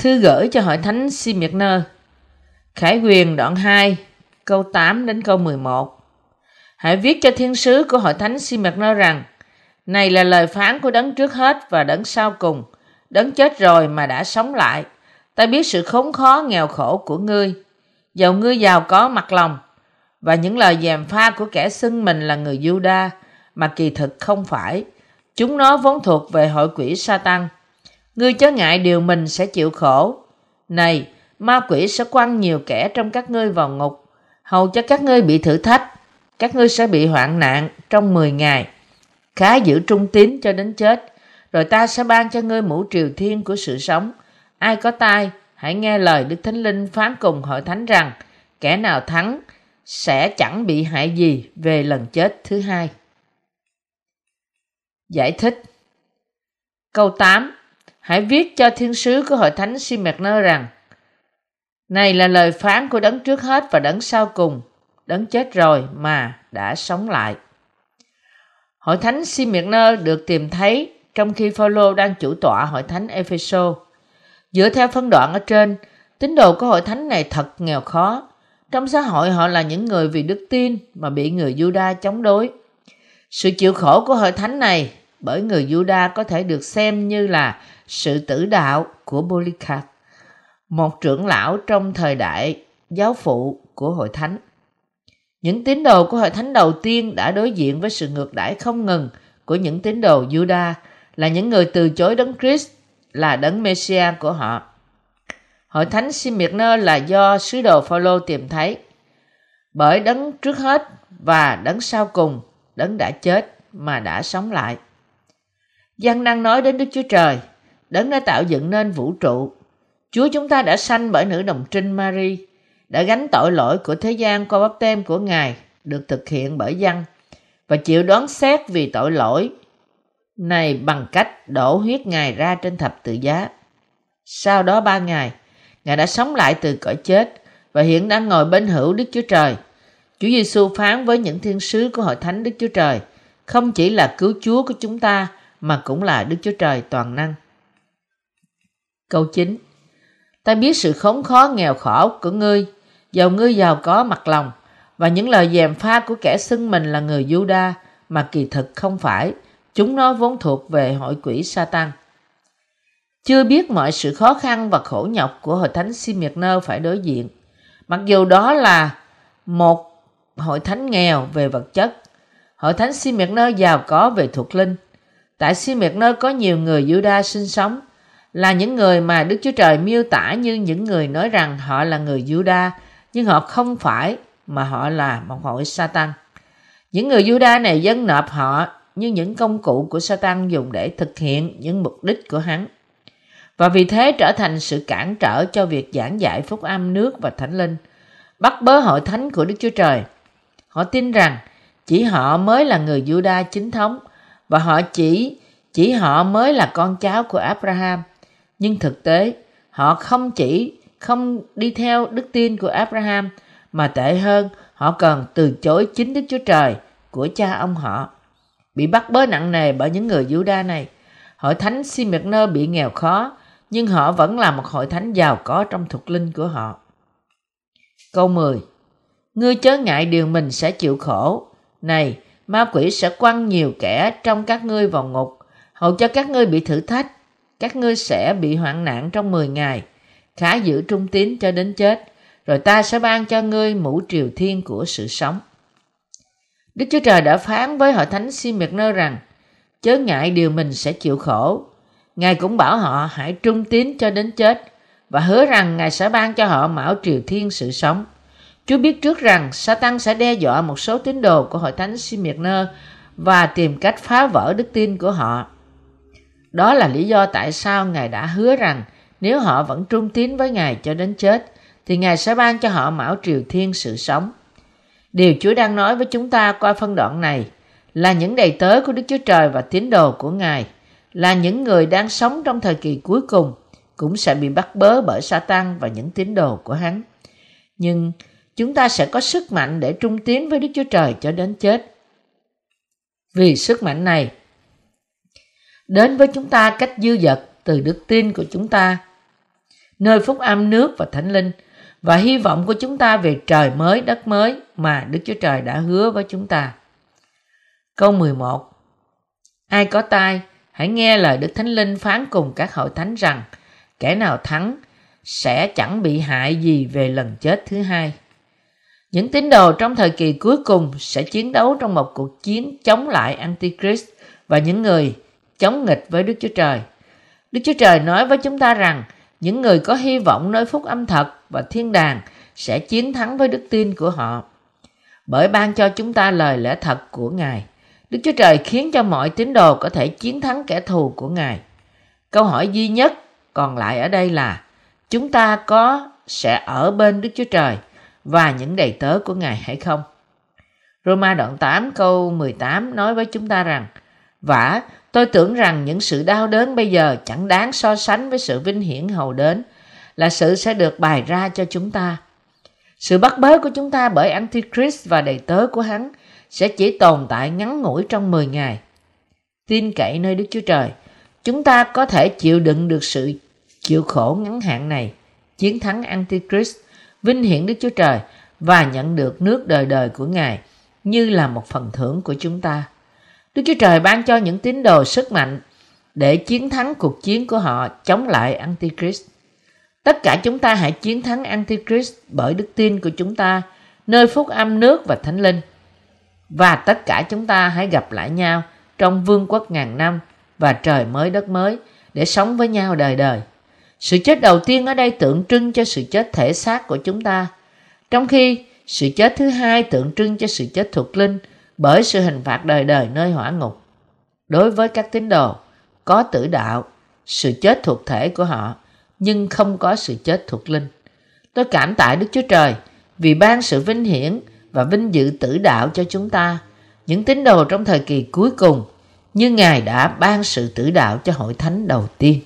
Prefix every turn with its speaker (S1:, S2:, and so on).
S1: Thư gửi cho hội thánh Smyrna Khải quyền đoạn 2 câu 8 đến câu 11 Hãy viết cho thiên sứ của hội thánh Smyrna rằng, Này là lời phán của đấng trước hết và đấng sau cùng. Đấng chết rồi mà đã sống lại. Ta biết sự khốn khó, nghèo khổ của ngươi. Dầu ngươi giàu có mặt lòng, Và những lời dèm pha của kẻ xưng mình là người Juda Mà kỳ thực không phải. Chúng nó vốn thuộc về hội quỷ Satan Ngươi chớ ngại điều mình sẽ chịu khổ. Này, ma quỷ sẽ quăng nhiều kẻ trong các ngươi vào ngục, hầu cho các ngươi bị thử thách. Các ngươi sẽ bị hoạn nạn trong 10 ngày. Khá giữ trung tín cho đến chết, rồi ta sẽ ban cho ngươi mũ triều thiên của sự sống. Ai có tai, hãy nghe lời Đức Thánh Linh phán cùng hội thánh rằng, kẻ nào thắng sẽ chẳng bị hại gì về lần chết thứ hai. Giải thích Câu 8 Hãy viết cho thiên sứ của hội thánh Simerner rằng Này là lời phán của đấng trước hết và đấng sau cùng, đấng chết rồi mà đã sống lại. Hội thánh Simerner được tìm thấy trong khi Phaolô đang chủ tọa hội thánh Epheso. Dựa theo phân đoạn ở trên, tín đồ của hội thánh này thật nghèo khó. Trong xã hội họ là những người vì đức tin mà bị người Juda chống đối. Sự chịu khổ của hội thánh này bởi người Juda có thể được xem như là sự tử đạo của Polycarp, một trưởng lão trong thời đại giáo phụ của hội thánh. Những tín đồ của hội thánh đầu tiên đã đối diện với sự ngược đãi không ngừng của những tín đồ Juda là những người từ chối đấng Christ là đấng Messiah của họ. Hội thánh Smyrna là do sứ đồ Phaolô tìm thấy bởi đấng trước hết và đấng sau cùng, đấng đã chết mà đã sống lại. Văn năng nói đến Đức Chúa Trời, đấng đã tạo dựng nên vũ trụ. Chúa chúng ta đã sanh bởi nữ đồng trinh Mary, đã gánh tội lỗi của thế gian qua bắp tem của Ngài, được thực hiện bởi dân, và chịu đoán xét vì tội lỗi này bằng cách đổ huyết Ngài ra trên thập tự giá. Sau đó ba ngày, Ngài đã sống lại từ cõi chết và hiện đang ngồi bên hữu Đức Chúa Trời. Chúa Giêsu phán với những thiên sứ của hội thánh Đức Chúa Trời, không chỉ là cứu Chúa của chúng ta mà cũng là Đức Chúa Trời toàn năng. Câu 9 Ta biết sự khốn khó nghèo khổ của ngươi, giàu ngươi giàu có mặt lòng, và những lời dèm pha của kẻ xưng mình là người Juda mà kỳ thực không phải, chúng nó vốn thuộc về hội quỷ Satan. Chưa biết mọi sự khó khăn và khổ nhọc của hội thánh Smyrna phải đối diện, mặc dù đó là một hội thánh nghèo về vật chất, hội thánh Smyrna giàu có về thuộc linh. Tại Smyrna có nhiều người Juda sinh sống, là những người mà Đức Chúa Trời miêu tả như những người nói rằng họ là người Juda, nhưng họ không phải mà họ là một hội Satan. Những người Juda này dâng nộp họ như những công cụ của Satan dùng để thực hiện những mục đích của hắn. Và vì thế trở thành sự cản trở cho việc giảng dạy phúc âm nước và thánh linh, bắt bớ hội thánh của Đức Chúa Trời. Họ tin rằng chỉ họ mới là người Juda chính thống và họ chỉ chỉ họ mới là con cháu của Abraham nhưng thực tế họ không chỉ không đi theo đức tin của Abraham mà tệ hơn họ còn từ chối chính Đức Chúa Trời của cha ông họ. Bị bắt bớ nặng nề bởi những người Juda này, hội thánh Smyrna bị nghèo khó nhưng họ vẫn là một hội thánh giàu có trong thuộc linh của họ. Câu 10 Ngươi chớ ngại điều mình sẽ chịu khổ. Này, ma quỷ sẽ quăng nhiều kẻ trong các ngươi vào ngục, hầu cho các ngươi bị thử thách các ngươi sẽ bị hoạn nạn trong 10 ngày, khá giữ trung tín cho đến chết, rồi ta sẽ ban cho ngươi mũ triều thiên của sự sống. Đức Chúa Trời đã phán với hội thánh si miệt nơ rằng, chớ ngại điều mình sẽ chịu khổ. Ngài cũng bảo họ hãy trung tín cho đến chết, và hứa rằng Ngài sẽ ban cho họ mão triều thiên sự sống. Chúa biết trước rằng Satan sẽ đe dọa một số tín đồ của hội thánh Smyrna và tìm cách phá vỡ đức tin của họ. Đó là lý do tại sao Ngài đã hứa rằng nếu họ vẫn trung tín với Ngài cho đến chết, thì Ngài sẽ ban cho họ mão triều thiên sự sống. Điều Chúa đang nói với chúng ta qua phân đoạn này là những đầy tớ của Đức Chúa Trời và tín đồ của Ngài, là những người đang sống trong thời kỳ cuối cùng, cũng sẽ bị bắt bớ bởi Satan và những tín đồ của hắn. Nhưng chúng ta sẽ có sức mạnh để trung tín với Đức Chúa Trời cho đến chết. Vì sức mạnh này, đến với chúng ta cách dư dật từ đức tin của chúng ta. nơi phúc âm nước và thánh linh và hy vọng của chúng ta về trời mới đất mới mà Đức Chúa Trời đã hứa với chúng ta. Câu 11 Ai có tai, hãy nghe lời Đức Thánh Linh phán cùng các hội thánh rằng kẻ nào thắng sẽ chẳng bị hại gì về lần chết thứ hai. Những tín đồ trong thời kỳ cuối cùng sẽ chiến đấu trong một cuộc chiến chống lại Antichrist và những người chống nghịch với Đức Chúa Trời. Đức Chúa Trời nói với chúng ta rằng những người có hy vọng nơi phúc âm thật và thiên đàng sẽ chiến thắng với đức tin của họ. Bởi ban cho chúng ta lời lẽ thật của Ngài, Đức Chúa Trời khiến cho mọi tín đồ có thể chiến thắng kẻ thù của Ngài. Câu hỏi duy nhất còn lại ở đây là chúng ta có sẽ ở bên Đức Chúa Trời và những đầy tớ của Ngài hay không? Roma đoạn 8 câu 18 nói với chúng ta rằng Vả, tôi tưởng rằng những sự đau đớn bây giờ chẳng đáng so sánh với sự vinh hiển hầu đến là sự sẽ được bày ra cho chúng ta. Sự bắt bớ của chúng ta bởi Antichrist và đầy tớ của hắn sẽ chỉ tồn tại ngắn ngủi trong 10 ngày. Tin cậy nơi Đức Chúa Trời, chúng ta có thể chịu đựng được sự chịu khổ ngắn hạn này, chiến thắng Antichrist, vinh hiển Đức Chúa Trời và nhận được nước đời đời của Ngài như là một phần thưởng của chúng ta. Đức Chúa Trời ban cho những tín đồ sức mạnh để chiến thắng cuộc chiến của họ chống lại Antichrist. Tất cả chúng ta hãy chiến thắng Antichrist bởi đức tin của chúng ta, nơi phúc âm nước và thánh linh. Và tất cả chúng ta hãy gặp lại nhau trong vương quốc ngàn năm và trời mới đất mới để sống với nhau đời đời. Sự chết đầu tiên ở đây tượng trưng cho sự chết thể xác của chúng ta, trong khi sự chết thứ hai tượng trưng cho sự chết thuộc linh bởi sự hình phạt đời đời nơi hỏa ngục. Đối với các tín đồ, có tử đạo, sự chết thuộc thể của họ, nhưng không có sự chết thuộc linh. Tôi cảm tạ Đức Chúa Trời vì ban sự vinh hiển và vinh dự tử đạo cho chúng ta, những tín đồ trong thời kỳ cuối cùng, như Ngài đã ban sự tử đạo cho hội thánh đầu tiên.